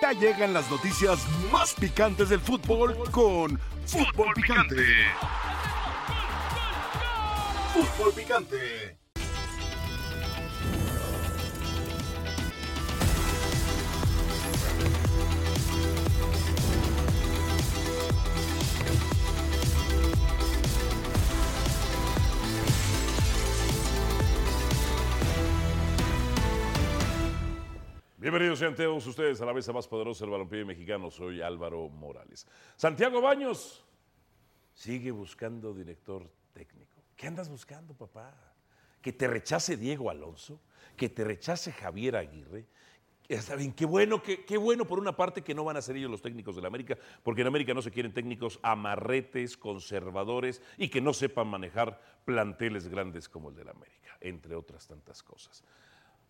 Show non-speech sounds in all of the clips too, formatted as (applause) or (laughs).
Ya llegan las noticias más picantes del fútbol con Fútbol Picante. Fútbol Picante. Bienvenidos sean todos ustedes a la mesa más poderosa del balompié mexicano. Soy Álvaro Morales. Santiago Baños sigue buscando director técnico. ¿Qué andas buscando, papá? ¿Que te rechace Diego Alonso? ¿Que te rechace Javier Aguirre? Está bien, qué bueno, qué, qué bueno por una parte que no van a ser ellos los técnicos de la América, porque en América no se quieren técnicos amarretes, conservadores y que no sepan manejar planteles grandes como el de la América, entre otras tantas cosas.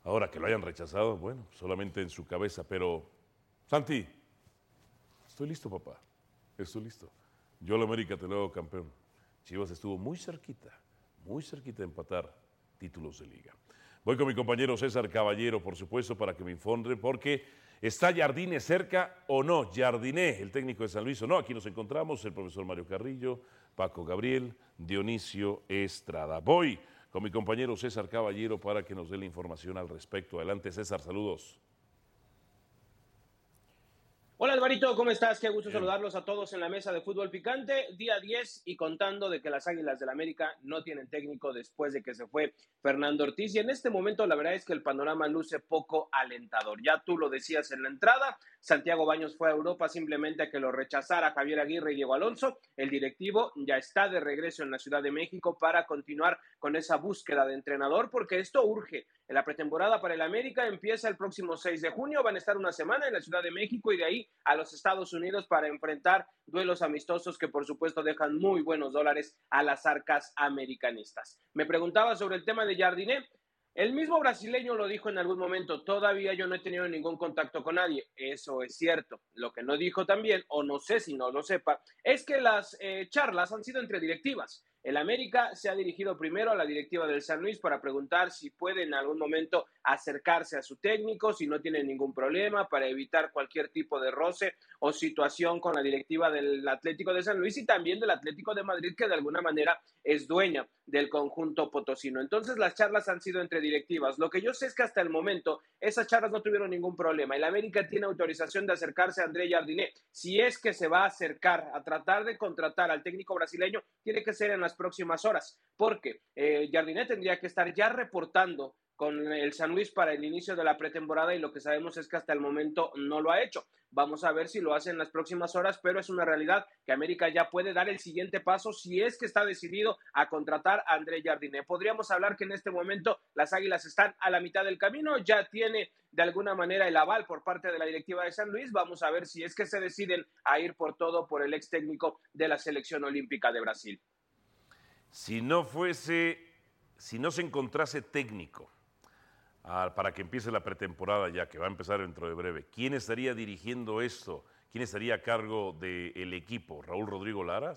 Ahora que lo hayan rechazado, bueno, solamente en su cabeza, pero Santi, estoy listo, papá, estoy listo. Yo la América te lo hago campeón. Chivas estuvo muy cerquita, muy cerquita de empatar títulos de liga. Voy con mi compañero César Caballero, por supuesto, para que me informe, porque está Jardine cerca o no. Jardiné, el técnico de San Luis o no. Aquí nos encontramos, el profesor Mario Carrillo, Paco Gabriel, Dionisio Estrada. Voy con mi compañero César Caballero para que nos dé la información al respecto. Adelante, César, saludos. Hola Alvarito, ¿cómo estás? Qué gusto saludarlos a todos en la mesa de fútbol picante. Día 10 y contando de que las Águilas del la América no tienen técnico después de que se fue Fernando Ortiz. Y en este momento la verdad es que el panorama luce poco alentador. Ya tú lo decías en la entrada, Santiago Baños fue a Europa simplemente a que lo rechazara Javier Aguirre y Diego Alonso. El directivo ya está de regreso en la Ciudad de México para continuar con esa búsqueda de entrenador porque esto urge. La pretemporada para el América empieza el próximo 6 de junio. Van a estar una semana en la Ciudad de México y de ahí a los Estados Unidos para enfrentar duelos amistosos que por supuesto dejan muy buenos dólares a las arcas americanistas. Me preguntaba sobre el tema de Jardiné. El mismo brasileño lo dijo en algún momento, todavía yo no he tenido ningún contacto con nadie. Eso es cierto. Lo que no dijo también, o no sé si no lo sepa, es que las eh, charlas han sido entre directivas. El América se ha dirigido primero a la directiva del San Luis para preguntar si puede en algún momento acercarse a su técnico, si no tiene ningún problema, para evitar cualquier tipo de roce o situación con la directiva del Atlético de San Luis y también del Atlético de Madrid, que de alguna manera es dueña del conjunto potosino. Entonces las charlas han sido entre directivas. Lo que yo sé es que hasta el momento esas charlas no tuvieron ningún problema. El América tiene autorización de acercarse a André Jardiné. Si es que se va a acercar a tratar de contratar al técnico brasileño, tiene que ser en las próximas horas, porque eh, Jardiné tendría que estar ya reportando con el San Luis para el inicio de la pretemporada y lo que sabemos es que hasta el momento no lo ha hecho. Vamos a ver si lo hace en las próximas horas, pero es una realidad que América ya puede dar el siguiente paso si es que está decidido a contratar a André Jardiné. Podríamos hablar que en este momento las Águilas están a la mitad del camino, ya tiene de alguna manera el aval por parte de la directiva de San Luis. Vamos a ver si es que se deciden a ir por todo por el ex técnico de la selección olímpica de Brasil. Si no fuese, si no se encontrase técnico, para que empiece la pretemporada ya, que va a empezar dentro de breve. ¿Quién estaría dirigiendo esto? ¿Quién estaría a cargo del equipo? ¿Raúl Rodrigo Lara?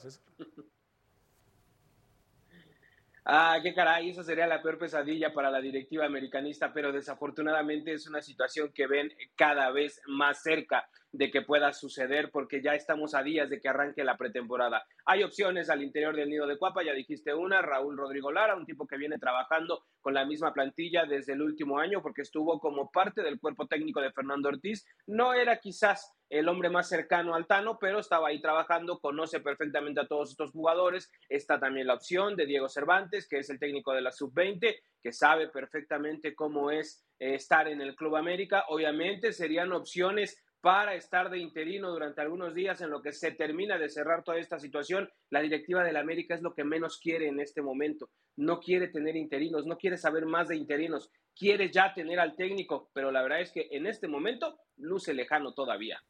Ah, qué caray, esa sería la peor pesadilla para la directiva americanista, pero desafortunadamente es una situación que ven cada vez más cerca de que pueda suceder porque ya estamos a días de que arranque la pretemporada. Hay opciones al interior del nido de Cuapa, ya dijiste una, Raúl Rodrigo Lara, un tipo que viene trabajando con la misma plantilla desde el último año porque estuvo como parte del cuerpo técnico de Fernando Ortiz. No era quizás el hombre más cercano al Tano, pero estaba ahí trabajando, conoce perfectamente a todos estos jugadores. Está también la opción de Diego Cervantes, que es el técnico de la sub-20, que sabe perfectamente cómo es eh, estar en el Club América. Obviamente serían opciones para estar de interino durante algunos días en lo que se termina de cerrar toda esta situación. La directiva del América es lo que menos quiere en este momento. No quiere tener interinos, no quiere saber más de interinos, quiere ya tener al técnico, pero la verdad es que en este momento luce lejano todavía.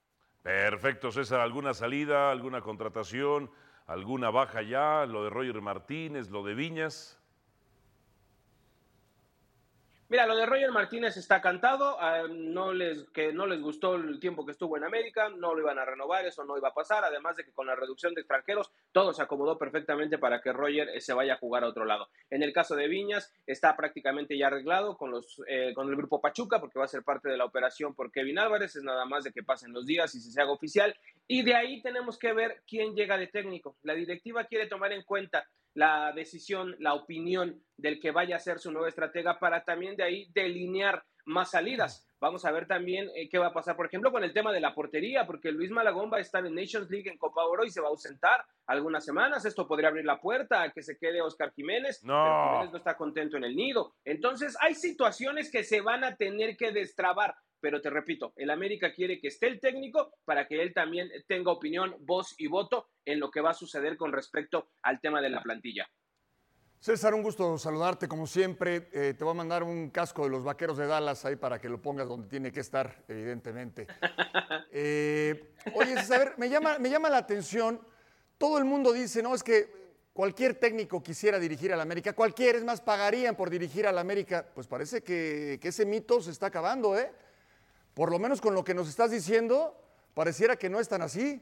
Perfecto, César. ¿Alguna salida, alguna contratación, alguna baja ya? Lo de Roger Martínez, lo de Viñas. Mira, lo de Roger Martínez está cantado, no les, que no les gustó el tiempo que estuvo en América, no lo iban a renovar, eso no iba a pasar, además de que con la reducción de extranjeros todo se acomodó perfectamente para que Roger eh, se vaya a jugar a otro lado. En el caso de Viñas está prácticamente ya arreglado con, los, eh, con el grupo Pachuca porque va a ser parte de la operación por Kevin Álvarez, es nada más de que pasen los días y se haga oficial. Y de ahí tenemos que ver quién llega de técnico. La directiva quiere tomar en cuenta la decisión, la opinión del que vaya a ser su nuevo estratega para también de ahí delinear más salidas. Vamos a ver también eh, qué va a pasar, por ejemplo, con el tema de la portería, porque Luis Malagón va a estar en Nations League en Copa Oro y se va a ausentar algunas semanas. Esto podría abrir la puerta a que se quede Oscar Jiménez, no. pero Jiménez no está contento en el nido. Entonces, hay situaciones que se van a tener que destrabar pero te repito, el América quiere que esté el técnico para que él también tenga opinión, voz y voto en lo que va a suceder con respecto al tema de la plantilla. César, un gusto saludarte como siempre. Eh, te voy a mandar un casco de los vaqueros de Dallas ahí para que lo pongas donde tiene que estar, evidentemente. (laughs) Eh, oye, César, me llama, me llama la atención. Todo el mundo dice, no, es que cualquier técnico quisiera dirigir al América, cualquier, es más, pagarían por dirigir al América. Pues parece que, que ese mito se está acabando, ¿eh? Por lo menos con lo que nos estás diciendo, pareciera que no es tan así.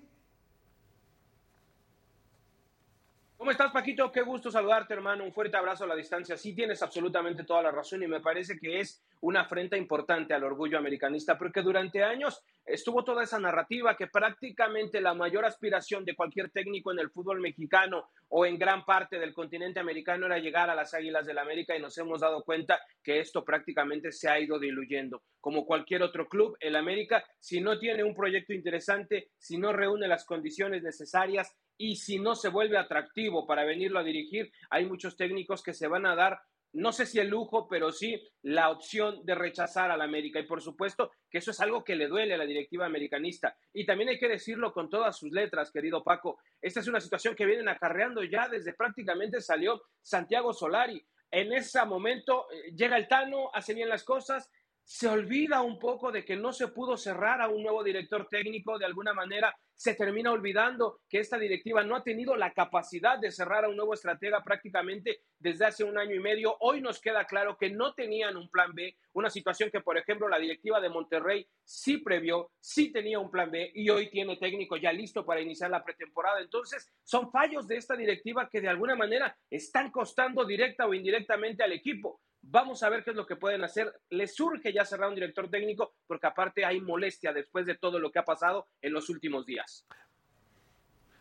¿Cómo estás, Paquito? Qué gusto saludarte, hermano. Un fuerte abrazo a la distancia. Sí, tienes absolutamente toda la razón y me parece que es una afrenta importante al orgullo americanista, porque durante años estuvo toda esa narrativa que prácticamente la mayor aspiración de cualquier técnico en el fútbol mexicano o en gran parte del continente americano era llegar a las Águilas del la América y nos hemos dado cuenta que esto prácticamente se ha ido diluyendo. Como cualquier otro club, el América, si no tiene un proyecto interesante, si no reúne las condiciones necesarias, y si no se vuelve atractivo para venirlo a dirigir, hay muchos técnicos que se van a dar, no sé si el lujo, pero sí la opción de rechazar al América. Y por supuesto que eso es algo que le duele a la directiva americanista. Y también hay que decirlo con todas sus letras, querido Paco. Esta es una situación que vienen acarreando ya desde prácticamente salió Santiago Solari. En ese momento eh, llega el Tano, hace bien las cosas, se olvida un poco de que no se pudo cerrar a un nuevo director técnico, de alguna manera se termina olvidando que esta directiva no ha tenido la capacidad de cerrar a un nuevo estratega prácticamente desde hace un año y medio. Hoy nos queda claro que no tenían un plan B, una situación que, por ejemplo, la directiva de Monterrey sí previó, sí tenía un plan B y hoy tiene técnico ya listo para iniciar la pretemporada. Entonces, son fallos de esta directiva que de alguna manera están costando directa o indirectamente al equipo. Vamos a ver qué es lo que pueden hacer. Les surge ya cerrar un director técnico porque aparte hay molestia después de todo lo que ha pasado en los últimos días.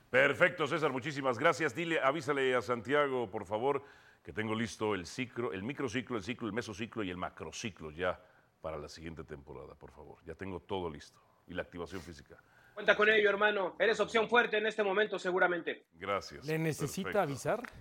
Perfecto, César, muchísimas gracias. Dile, avísale a Santiago, por favor, que tengo listo el ciclo, el microciclo, el ciclo, el mesociclo y el macrociclo ya para la siguiente temporada, por favor. Ya tengo todo listo. Y la activación física. Cuenta con ello, hermano. Eres opción fuerte en este momento, seguramente. Gracias. ¿Le necesita Perfecto. avisar?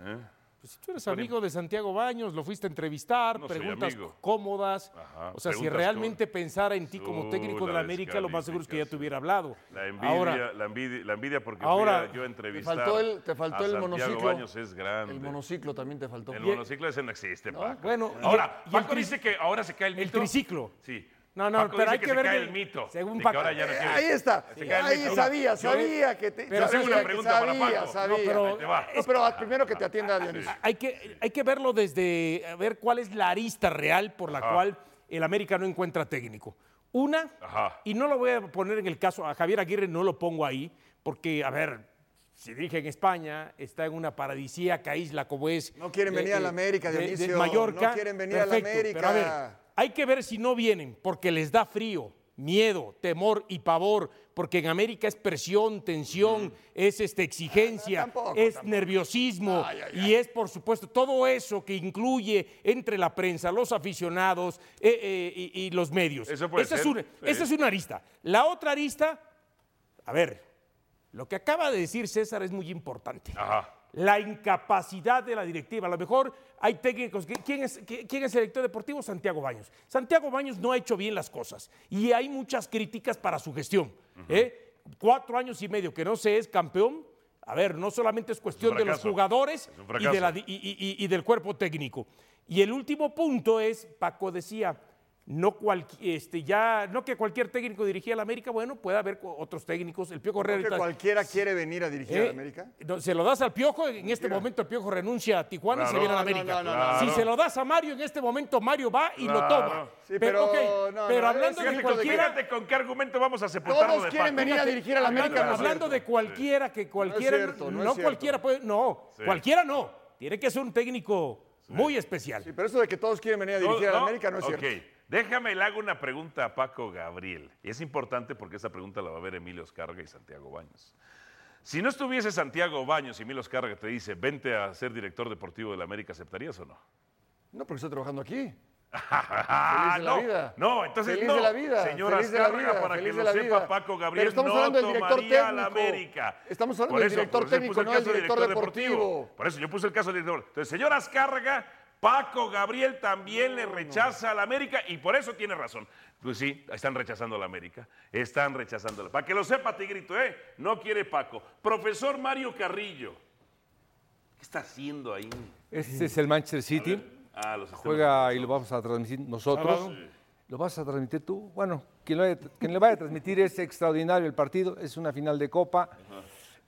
¿Eh? Pues si tú eres amigo de Santiago Baños, lo fuiste a entrevistar, No preguntas cómodas. Ajá, o sea, si realmente pensara en ti como técnico de la América, lo más seguro es que ya te hubiera hablado. La envidia, Ahora, la envidia, la envidia porque ahora, fui a- yo entrevistar faltó el- te faltó el monociclo. Baños es grande. El monociclo también te faltó. El monociclo ese no existe, Paco. Bueno, ahora, y el Paco dice que ahora se cae el el mito. triciclo. Sí. No, no, Paco pero dice hay que que se ver cae de- el mito. según de que Paco. ahora ya no Eh, quiere. ahí está. Se cae el Ahí mito. sabía, Yo- sabía que te. Pero tengo una que pregunta para sabía, Paco. sabía. No, pero-. No, primero que te atienda Dionisio. Hay que, hay que verlo desde a ver cuál es la arista real por la Ajá. cual el América no encuentra técnico. Una, Ajá. y no lo voy a poner en el caso, a Javier Aguirre no lo pongo ahí, porque, a ver, si dirige en España, está en una paradisíaca isla como es. No quieren venir a la América, de- de Dionisio, Mallorca. no quieren venir a la Perfecto, América. Pero a ver, hay que ver si no vienen, porque les da frío, miedo, temor y pavor, porque en América es presión, tensión, es este, exigencia, Ah, tampoco, es tampoco. nerviosismo Ay, ay, y es, por supuesto, todo eso que incluye entre la prensa, los aficionados eh, eh, y, y los medios. Eso puede esa, es ser, una, sí. esa es una arista. La otra arista, a ver, lo que acaba de decir César es muy importante. Ajá. La incapacidad de la directiva. A lo mejor hay técnicos. ¿Quién es, qui- quién es el director deportivo? Santiago Baños. Santiago Baños no ha hecho bien las cosas y hay muchas críticas para su gestión. ¿eh? Cuatro años y medio que no se es campeón. A ver, no solamente es cuestión de los jugadores Es un y, fracaso. de la di- y- y- y del cuerpo técnico. Y el último punto es, Paco decía, no, cual, este, ya, no que cualquier técnico dirigía al América, bueno, puede haber otros técnicos. El Piojo ¿Creo Herrera. que cualquiera quiere venir a dirigir ¿Eh? a América? No, Se lo das al Piojo, en este momento el Piojo renuncia a Tijuana y se viene a la No, no, América. no, si se lo das a Mario, en este momento Mario va y lo toma. Sí, pero pero hablando de cualquiera, con qué argumento vamos a sepultarlo Todos quieren venir a dirigir a la América. hablando, de cualquiera que cualquiera, no, cierto, cualquiera puede, no, Sí. cualquiera no. Tiene que ser un técnico muy especial. Sí, pero eso de que todos quieren venir a dirigir a la América no es cierto. Déjame le hago una pregunta a Paco Gabriel. Y es importante porque esa pregunta la va a ver Emilio Escarga y Santiago Baños. Si no estuviese Santiago Baños y Emilio Escarga te dice, vente a ser director deportivo de la América, ¿aceptarías o no? No, porque estoy trabajando aquí. (laughs) Ah, Feliz de la no, vida. no, entonces Feliz no. de la vida, Señora feliz de la Azcárraga, vida, para feliz que de lo la sepa vida. Paco Gabriel, Pero estamos no hablando del director a la técnico. América. Estamos hablando Por del eso, director eso técnico, no del caso director deportivo. Por eso yo puse el caso del director. Entonces, señora Azcárraga, Paco Gabriel también le rechaza a la América y por eso tiene razón. Pues sí, están rechazando a la América. Están rechazándola. Para que lo sepa, Tigrito, ¿eh? No quiere Paco. Profesor Mario Carrillo. ¿Qué está haciendo ahí? Este es el Manchester City. Ah, los Juega y lo vamos a transmitir nosotros. ¿Lo vas a transmitir tú? Bueno, quien, lo vaya- quien le vaya a transmitir es extraordinario el partido. Es una final de Copa.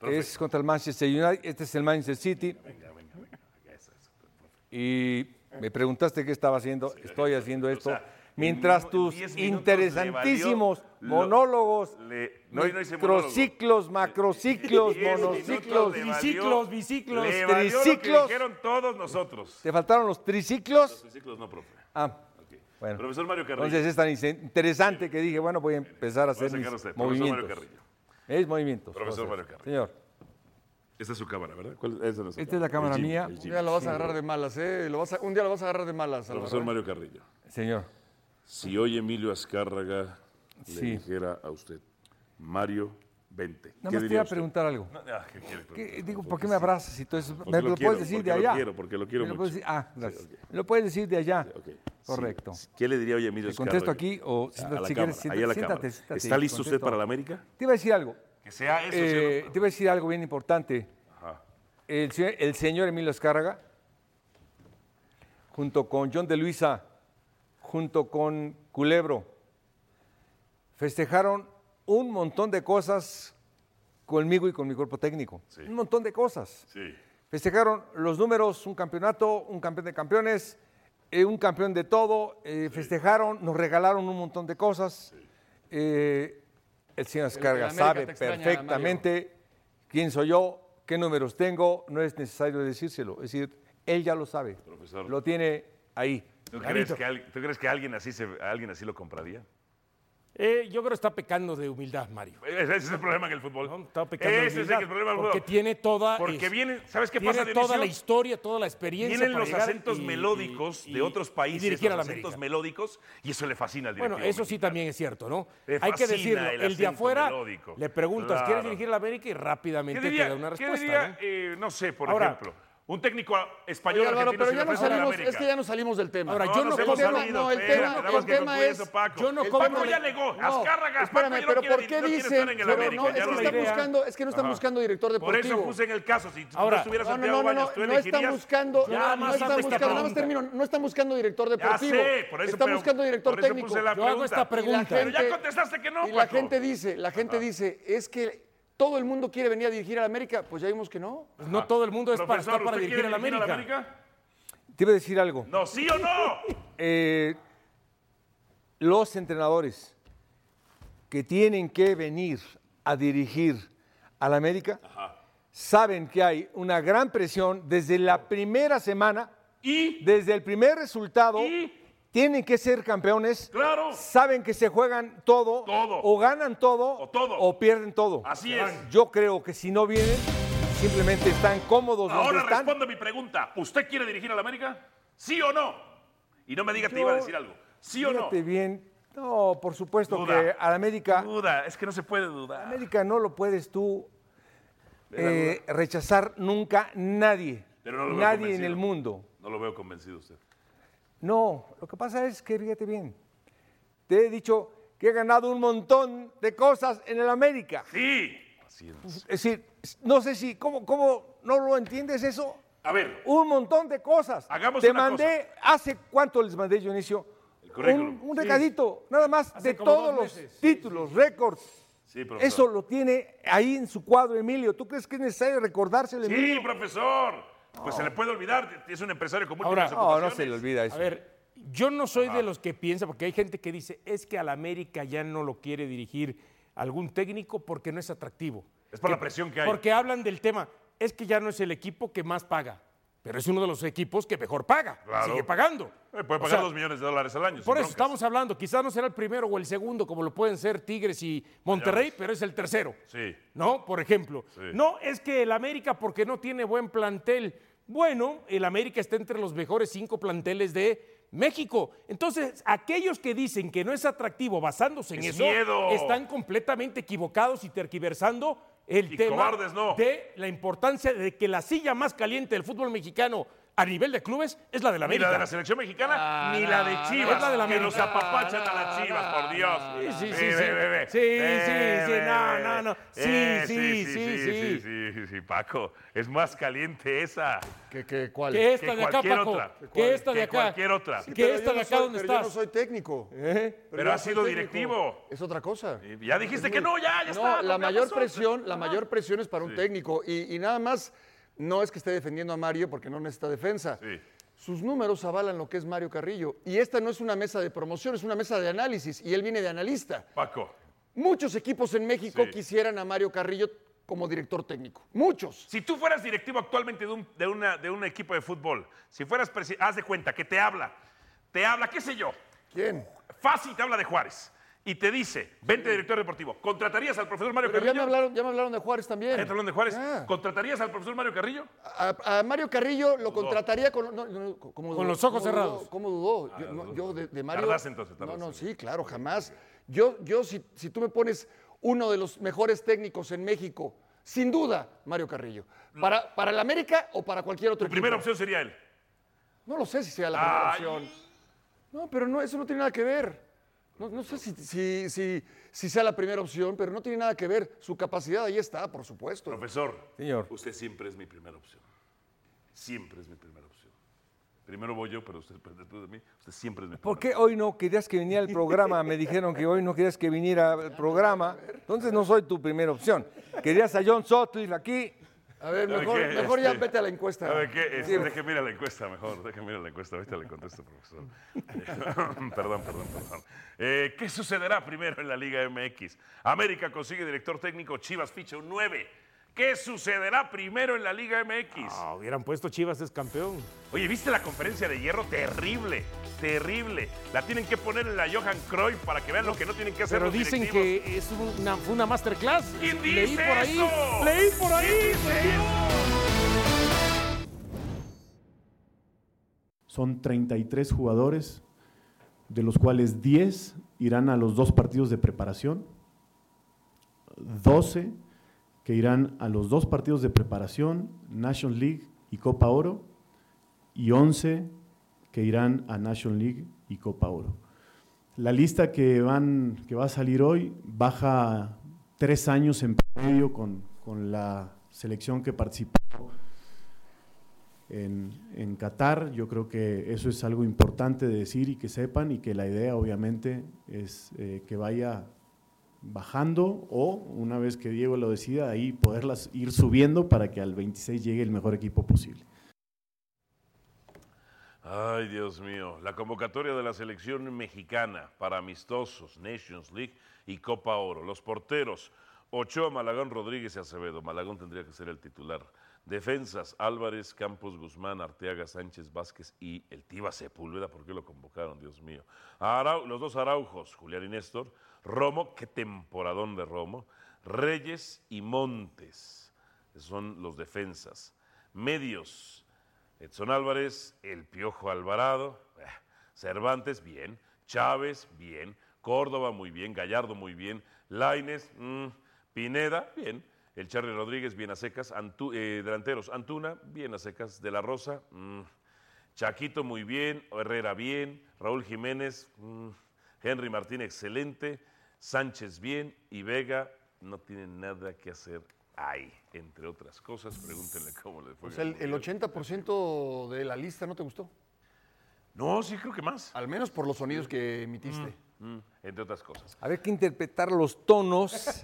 Es contra el Manchester United. Este es el Manchester City. Y me preguntaste qué estaba haciendo. Estoy haciendo esto. sea, Mientras en tus 10 minutos interesantísimos monólogos, le- no, no microciclos, macrociclos, (laughs) 10 minutos monociclos, valió- Biciclos, biciclos, Le valió lo que triciclos. dijeron todos nosotros. ¿te faltaron los triciclos? Triciclos no, profe. Ah, bueno. Profesor Mario Carrillo. Entonces es tan in- interesante que dije, bueno, voy a empezar a hacer mis a profesor Mario movimientos. Carrillo. Es movimientos. Profesor. Mario Carrillo. Señor, Esta es su cámara, ¿verdad? ¿Cuál- esa no su esta es la cámara El mía. el Un día lo vas a agarrar de malas, ¿eh? Lo vas a- un día lo vas a agarrar de malas. Profesor. Mario Carrillo. Señor. Si hoy Emilio Azcárraga le Sí. dijera a usted, Mario, vente. Nada ¿qué más te iba a preguntar algo. No, ah, ¿qué quiere ¿Qué- preguntar? digo, Porque ¿por qué me abrazas? y todo eso? Porque ¿Me lo lo, quiero, puedes decir porque de lo allá? quiero, porque lo quiero ¿Me lo puedes mucho. decir? Ah, gracias. ¿Me lo puedes decir de allá? Ok. Correcto. Sí. ¿Qué le diría hoy a Emilio ¿Te contesto Azcárraga? aquí o A siéntate, la si cámara, quieres, ahí a la siéntate, cámara. siéntate, ¿Está listo usted contesto. para la América? Te iba a decir algo. Que sea eso, Eh, ¿sí te a decir algo bien importante. Ajá. El, se- el señor Emilio Escárraga, junto con John de Luisa, junto con Culebro, festejaron un montón de cosas conmigo y con mi cuerpo técnico. Sí. Un montón de cosas. Sí. Festejaron los números, un campeonato, un campeón de campeones, eh, un campeón de todo. eh, Festejaron, nos regalaron un montón de cosas. Eh, el señor Escarga sabe extraña, perfectamente quién soy yo, qué números tengo, no es necesario decírselo. Es decir, él ya lo sabe. Profesor. Lo tiene ahí. ¿Tú crees, que, al- ¿Tú crees que alguien así, se, alguien así lo compraría? Eh, yo creo que está pecando de humildad, Mario. Ese es el problema en el fútbol. ¿no? Está pecando de Ese es humildad, el problema del porque fútbol. tiene toda Porque es- viene, ¿sabes qué tiene pasa, toda la historia, toda la experiencia Vienen para los acentos y- melódicos y- de otros y países, dirigir a la acentos melódicos, y eso le fascina al directivo. Bueno, eso sí también es cierto, ¿no? Le Hay que decirlo. el El, de afuera melódico. le preguntas, Claro. ¿quieres dirigir a la América? Y rápidamente ¿Qué diría, te da una qué respuesta. diría, ¿no? eh, no sé, por Ahora- ejemplo, un técnico español Oye, Álvaro, argentino pero ya salimos, es que ya no salimos del tema. Ahora, No, yo nos no salido, no, el tema- el tema es- Paco. yo no como- Paco ya negó, No, Azcárraga, espérame, Paco pero no ¿por qué dicen? en el Pero América, no, es que están buscando, es que no están Ajá. buscando director Por deportivo. eso puse en el caso, si tú Ahora, no estuvieras Santiago no, no, Baños, no, ¿tú no están elegirías? buscando, Ya no, nada no más están buscando, nada más termino, no están buscando director Ya deportivo. sé, por eso están buscando director por técnico. Yo hago esta pregunta. Pero ya contestaste que no, Y la gente dice, la gente dice, es que todo el mundo quiere venir a dirigir a la América, pues ya vimos que no. Pues no todo el mundo es para estar para ¿usted dirigir a la dirigir América. Te iba a decir algo. No, ¿sí o no? (laughs) Eh, los entrenadores que tienen que venir a dirigir a la América saben que hay una gran presión desde la primera semana, Y, desde el primer resultado. ¿Y? Tienen que ser campeones. claro, Saben que se juegan todo, Todo. o ganan todo, O todo. o pierden todo. así es. Yo creo que si no vienen, simplemente están cómodos donde Ahora están. responde mi pregunta. ¿Usted quiere dirigir a la América? ¿Sí o no? Y no me diga, te iba a decir algo. ¿Sí o no? Bien. No, por supuesto Duda. que a la América Duda, es que no se puede dudar. América no lo puedes tú eh, rechazar nunca nadie. Pero no lo veo nadie en el mundo. No lo veo convencido usted. No, lo que pasa es que fíjate bien. Te he dicho que he ganado un montón de cosas en el América. Sí. Así es. Es decir, no sé si, ¿cómo, cómo no lo entiendes eso? A ver, Un montón de cosas. Hagamos Te una mandé, ¿hace cuánto les mandé, Dionisio? currículum. un, un recadito, nada más, Hace de todos dos los meses. títulos, récords. Sí, profesor. Eso lo tiene ahí en su cuadro, Emilio. ¿Tú crees que es necesario recordárselo, Sí, Emilio? profesor. Pues se le puede olvidar. Es un empresario con Ahora- múltiples No, se le olvida eso. A ver, yo no soy de los que piensa, porque hay gente que dice, es que al América ya no lo quiere dirigir algún técnico porque no es atractivo. Es por Que- la presión que hay. Porque hablan del tema, es que ya no es el equipo que más paga, pero es uno de los equipos que mejor paga, Claro. sigue pagando. Eh, puede O pagar sea, dos millones de dólares al año. Por eso broncas. estamos hablando, quizás no será el primero o el segundo, como lo pueden ser Tigres y Monterrey, pero es el tercero. Sí. ¿No? Por ejemplo. Sí. No, es que el América, porque no tiene buen plantel. Bueno, el América está entre los mejores cinco planteles de México. Entonces, aquellos que dicen que no es atractivo basándose en Es eso, miedo. están completamente equivocados y terquiversando el Y tema cobardes no. de la importancia de que la silla más caliente del fútbol mexicano a nivel de clubes es la del Ni América. la de la selección mexicana, Ah, ni la de Chivas. es la de la que América. nos apapachan a las Chivas, por Dios. Sí, sí, sí, sí. Sí, sí, no, no, no. Sí, Eh, sí, sí, sí, sí, sí, sí, Paco. Es más caliente esa. ¿Qué, qué, cuál? Que esta que de acá, cualquier Paco. otra. Que esta de Que acá. cualquier otra. Sí, Que pero esta yo de no acá soy- donde pero Yo no estás. soy técnico. Pero yo has soy sido técnico. directivo. Es otra cosa. Ya dijiste que no, ya, ya No, está. la mayor presión, la mayor presión es para un técnico y nada más no es que esté defendiendo a Mario porque no necesita defensa. Sí. Sus números avalan lo que es Mario Carrillo y esta no es una mesa de promoción, es una mesa de análisis y él viene de analista. Paco, Muchos equipos en México Sí. quisieran a Mario Carrillo como director técnico. Muchos. si tú fueras directivo actualmente de un, de una, de un equipo de fútbol, si fueras presi- haz de cuenta que te habla, te habla, qué sé yo, ¿Quién? fácil te habla de Juárez y te dice, vente director deportivo, ¿contratarías al profesor Mario Pero ya Carrillo? me hablaron, ya me hablaron de Juárez también. ¿Ya te hablaron de Juárez? ¿Contratarías al profesor Mario Carrillo? A, a Mario Carrillo lo contrataría con, no, no, ¿cómo Con dudó? los ojos cerrados. ¿Cómo dudó? Yo, no, yo de, de Mario. Tardaste entonces, No, no, sí, claro, jamás. Yo, yo si, si tú me pones uno de los mejores técnicos en México, sin duda, Mario Carrillo. ¿Para, para el América o para cualquier otro Tu primera opción sería él. No lo sé si sea la primera Ay. opción. No, pero no, eso no tiene nada que ver. No, no sé si, si, si, si sea la primera opción, pero no tiene nada que ver. Su capacidad ahí está, por supuesto. Profesor, Señor. usted siempre es mi primera opción. Siempre es mi primera opción. Primero voy yo, pero usted después de mí, usted siempre es mi primera ¿Por qué hoy no querías que viniera al programa? Me dijeron que hoy no querías que viniera al programa. Entonces no soy tu primera opción. Querías a John Sotlis aquí. A ver, ¿Sabe mejor, ya Este, vete a la encuesta. ¿Sabe qué? Este, deje mira la encuesta mejor, deje mira la encuesta, ahorita le contesto, profesor. (laughs) perdón, perdón, perdón. Eh, ¿Qué sucederá primero en la Liga MX? América consigue director técnico, Chivas ficha un 9. ¿Qué sucederá primero en la Liga MX? Ah, hubieran puesto Chivas es campeón. Oye, ¿viste la conferencia de hierro? Terrible, terrible. La tienen que poner en la Johan Cruyff para que vean lo que no tienen que hacer Pero los dicen directivos. que es una, fue una masterclass. ¿Quién Leí por ahí. eso? Leí por ahí. ¿Quién dice Son 33 jugadores, de los cuales 10 irán a los dos partidos de preparación, 12 que irán a los dos partidos de preparación, National League y Copa Oro, y 11 que irán a National League y Copa Oro. La lista que, van, que va a salir hoy baja tres años en promedio con, con la selección que participó en, en Qatar. Yo creo que eso es algo importante de decir y que sepan y que la idea obviamente es eh, que vaya bajando o una vez que Diego lo decida, ahí poderlas ir subiendo para que al 26 llegue el mejor equipo posible. Ay, Dios mío. La convocatoria de la selección mexicana para amistosos, Nations League y Copa Oro. Los porteros, Ochoa, Malagón, Rodríguez y Acevedo. Malagón tendría que ser el titular. Defensas, Álvarez, Campos, Guzmán, Arteaga, Sánchez, Vázquez y el Tiba Sepúlveda. ¿Por qué lo convocaron, Dios mío? Los dos Araujos, Julián y Néstor. Romo, qué temporadón de Romo. Reyes y Montes. Esos son los defensas. Medios, Edson Álvarez, El Piojo Alvarado, eh, Cervantes, bien, Chávez, bien, Córdoba, muy bien, Gallardo, muy bien, Laines, mm, Pineda, bien, el Charlie Rodríguez, bien a secas, Antu- eh, delanteros, Antuna, bien a secas, De la Rosa, mm, Chaquito, muy bien, Herrera, bien, Raúl Jiménez, mm, Henry Martín, excelente, Sánchez, bien, y Vega, no tiene nada que hacer ahí, entre otras cosas, pregúntenle cómo le fue. O sea, en el, el Mundial. 80% de la lista no te gustó. No, sí creo que más. Al menos por los sonidos que emitiste. Mm, entre otras cosas. Habría que interpretar los tonos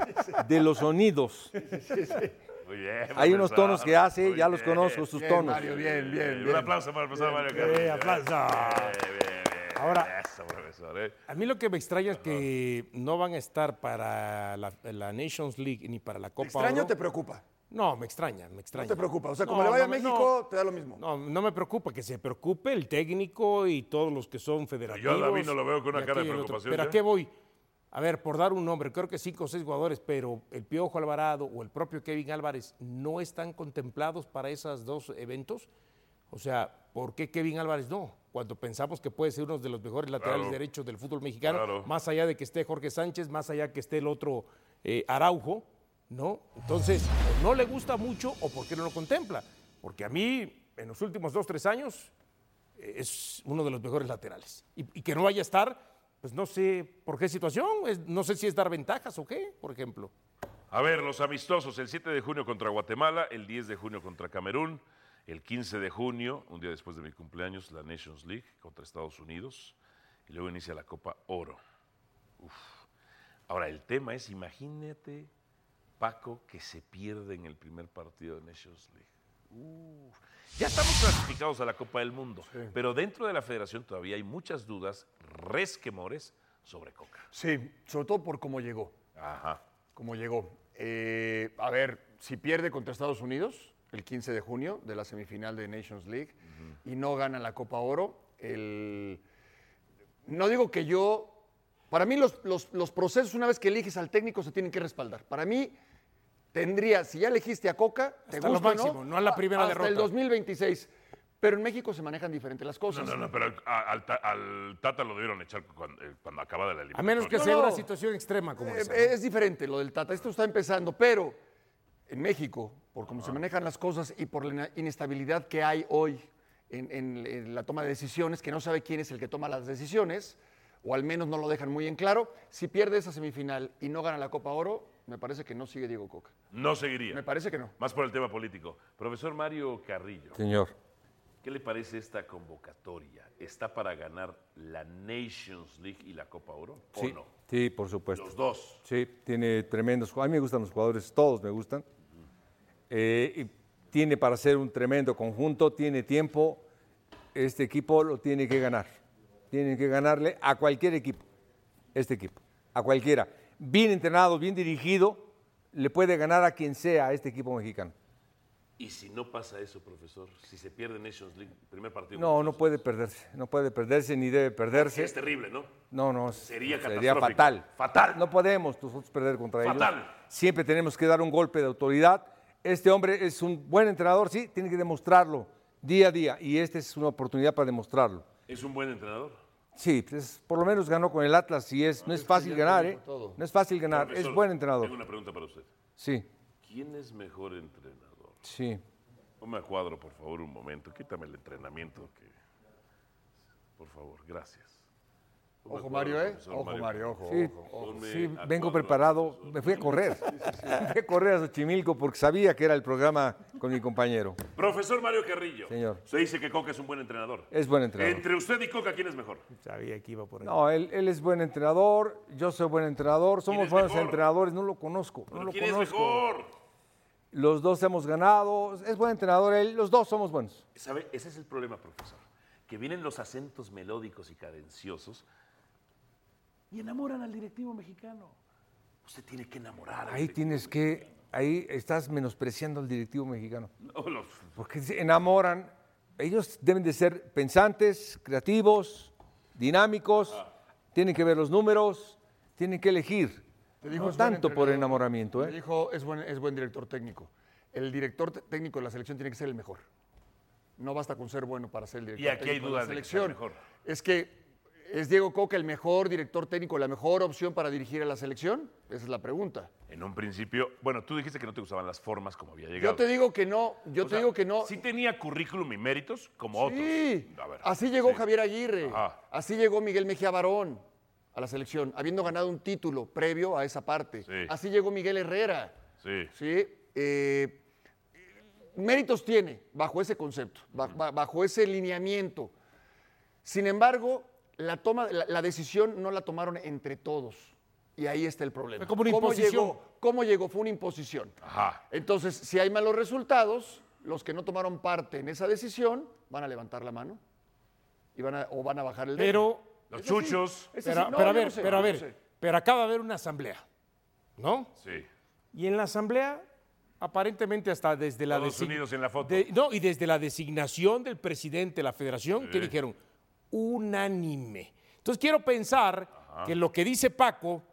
de los sonidos. (laughs) Muy bien. Hay unos tonos que hace, Muy ya los conozco, sus Bien, tonos. Mario, bien, bien, Un bien. aplauso para el profesor Mario Sí, Carrillo. aplauso. Bien, bien, bien. Ahora- Eso, profesor. ¿eh? A mí lo que me extraña es que no van a estar para la, la Nations League ni para la ¿Te Copa extraña o Oro. te preocupa? No, me extraña, me extraña. No te preocupa. O sea, como No, le vaya no a me- México, no. te da lo mismo. No, no me preocupa que se preocupe el técnico y todos los que son federativos. David no lo veo con una cara de preocupación, Pero. ¿a qué voy? A ver, por dar un nombre, creo que cinco o seis jugadores, pero el Piojo Alvarado o el propio Kevin Álvarez no están contemplados para esos dos eventos. O sea, ¿por qué Kevin Álvarez no? Cuando pensamos que puede ser uno de los mejores laterales Claro. derechos del fútbol mexicano, Claro. más allá de que esté Jorge Sánchez, más allá que esté el otro eh, Araujo, ¿no? Entonces, o no le gusta mucho o por qué no lo contempla. Porque a mí, en los últimos dos, tres años, eh, es uno de los mejores laterales. Y, que no vaya a estar, pues no sé por qué situación, es- no sé si es dar ventajas o qué, por ejemplo. A ver, los amistosos, el 7 de junio contra Guatemala, el 10 de junio contra Camerún, el 15 de junio, un día después de mi cumpleaños, la Nations League contra Estados Unidos, y luego inicia la Copa Oro. Ahora, el tema es, imagínate, Paco, que se pierde en el primer partido de Nations League. Uf. Ya estamos clasificados a la Copa del Mundo, pero dentro de la federación todavía hay muchas dudas, resquemores sobre Coca. Sí, sobre todo por cómo llegó. Ajá. Cómo llegó. Eh, a ver, si pierde contra Estados Unidos el 15 de junio de la semifinal de Nations League y no gana la Copa Oro, el... no digo que yo. Para mí, los, los- los procesos, una vez que eliges al técnico, se tienen que respaldar. Para mí, tendría, si ya elegiste a Coca, te Hasta lo gusta o máximo, no a la primera hasta el derrota. 2026. Pero en México se manejan diferentes las No, cosas. no, no, pero a- al, ta- al Tata lo debieron echar cuando, eh, cuando acaba de la A eliminatoria. menos que No, sea no. una situación extrema como Eh, esa. ¿no? Es diferente lo del Tata. Esto está empezando, pero en México, por cómo se manejan las cosas y por la ina- inestabilidad que hay hoy en, en- en la toma de decisiones, que no sabe quién es el que toma las decisiones, o al menos no lo dejan muy en claro, si pierde esa semifinal y no gana la Copa Oro, me parece que no sigue Diego Coca. No seguiría. Me parece que no. Más por el tema político. Profesor Mario Carrillo, Señor. ¿qué le parece esta convocatoria? ¿Está para ganar la Nations League y la Copa Oro? ¿O Sí, no? sí, por supuesto. Los dos. Sí, tiene tremendos jugadores. A mí me gustan los jugadores, todos me gustan. Eh, y tiene para ser un tremendo conjunto, tiene tiempo. Este equipo lo tiene que ganar. Tiene que ganarle a cualquier equipo. Este equipo, a cualquiera. Bien entrenado, bien dirigido, le puede ganar a quien sea a este equipo mexicano. ¿Y si no pasa eso, profesor? Si se pierde Nations League, primer partido. No, no puede perderse. No puede perderse ni debe perderse. Es terrible, ¿no? No, no, Sería sería fatal. Fatal. No podemos nosotros perder contra Fatal. ellos. Siempre tenemos que dar un golpe de autoridad. Este hombre es un buen entrenador, sí, tiene que demostrarlo día a día y esta es una oportunidad para demostrarlo. ¿Es un buen entrenador? Sí, pues, por lo menos ganó con el Atlas y es, no es fácil ganar, ¿eh? todo. No es fácil ganar, es buen Tengo entrenador. una pregunta para usted. Sí, ¿Quién es mejor entrenador? sí. Ponme a cuadro, por favor, un momento. Quítame el entrenamiento. Que... Por favor, gracias. Ojo, Mario, ¿eh? Ojo, Mario, ojo. Sí, ojo, ojo. Sí, vengo preparado. profesor. Me fui a correr. Me fui a correr a Xochimilco porque sabía que era el programa con mi compañero. Profesor Mario Carrillo. Señor. Usted dice que Coca es un buen entrenador. Es buen entrenador. Entre usted y Coca, ¿quién es mejor? Sabía que iba por ahí. No, él, él es buen entrenador, yo soy buen entrenador, somos buenos mejor? entrenadores, no lo conozco, no ¿Pero lo ¿Quién es mejor? Los dos hemos ganado, es buen entrenador él, los dos somos buenos. ¿Sabe? Ese es el problema, profesor. Que vienen los acentos melódicos y cadenciosos y enamoran al directivo mexicano. Usted tiene que enamorar. al Ahí tienes que, ahí estás menospreciando al directivo mexicano. No, los- porque se enamoran, ellos deben de ser pensantes, creativos, dinámicos, tienen que ver los números, tienen que elegir. Te dijo, no tanto por enamoramiento, Te ¿eh? dijo, es buen, es buen director técnico. El director te- técnico de la selección tiene que ser el mejor. No basta con ser bueno para ser el director Y aquí hay técnico de la dudas de que selección. mejor. Es que es Diego Coca el mejor director técnico, la mejor opción para dirigir a la selección. Esa es la pregunta. En un principio, bueno, tú dijiste que no te gustaban las formas como había llegado. Yo te digo que no, yo O te sea, digo que no. Sí tenía currículum y méritos como otros. Sí, A ver, así llegó sí. Javier Aguirre, Ajá. así llegó Miguel Mejía Barón a la selección, habiendo ganado un título previo a esa parte. Sí. Así llegó Miguel Herrera. Sí. ¿sí? Eh, méritos tiene bajo ese concepto, ba- ba- bajo ese lineamiento. Sin embargo, la, toma, la, la decisión no la tomaron entre todos. Y ahí está el problema. Fue como una ¿Cómo imposición. llegó? ¿Cómo llegó? Fue una imposición. Ajá. Entonces, si hay malos resultados, los que no tomaron parte en esa decisión van a levantar la mano y van a, o van a bajar el dedo. Pero, Los Es chuchos. Es pero, así. No, pero a ver, no sé, pero a no ver, sé. pero acaba de haber una asamblea, ¿no? Sí. Y en la asamblea, aparentemente hasta desde la Todos unidos en la foto. de- no, y desde la designación del presidente de la federación, que dijeron unánime. Entonces quiero pensar que lo que dice Paco,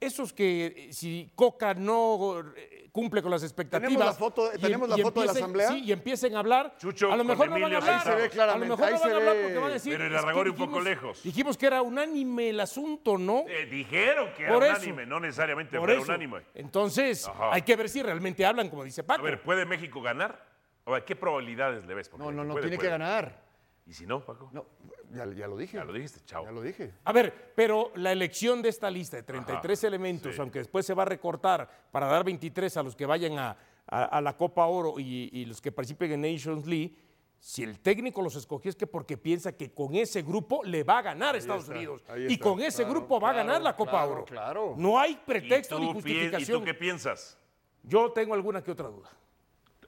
esos que eh, si Coca no eh, cumple con las expectativas. ¿Tenemos la foto- y em- tenemos la y foto de la empiecen- asamblea? Sí, y empiecen a hablar. Chucho a lo con mejor no van a Emilio hablar. Ahí se ve a lo claramente, mejor ahí no van se a hablar ve. porque van a decir. Pero el "Es que Aragón un poco dijimos- lejos". Dijimos que era unánime el asunto, ¿no? Eh, dijeron que era Por eso. unánime, no necesariamente Por fue eso. unánime. Entonces, Ajá. hay que ver si realmente hablan, como dice Paco. A ver, ¿puede México ganar? O sea, ¿Qué probabilidades le ves? Porque No, no, no, puede, tiene puede. que ganar. ¿Y si no, Paco? No, ya, ya lo dije. Ya lo dijiste, chao. Ya lo dije. A ver, pero la elección de esta lista de 33 elementos, sí. aunque después se va a recortar para dar 23 a los que vayan a, a- a la Copa Oro y, y los que participen en Nations League, si el técnico los escogió es que porque piensa que con ese grupo le va a ganar a Estados está, Unidos. Y está, con ese claro, grupo va a ganar la Copa claro, Oro. claro. No hay ¿Y pretexto ni pi- ¿Y justificación. tú qué piensas? Yo tengo alguna que otra duda.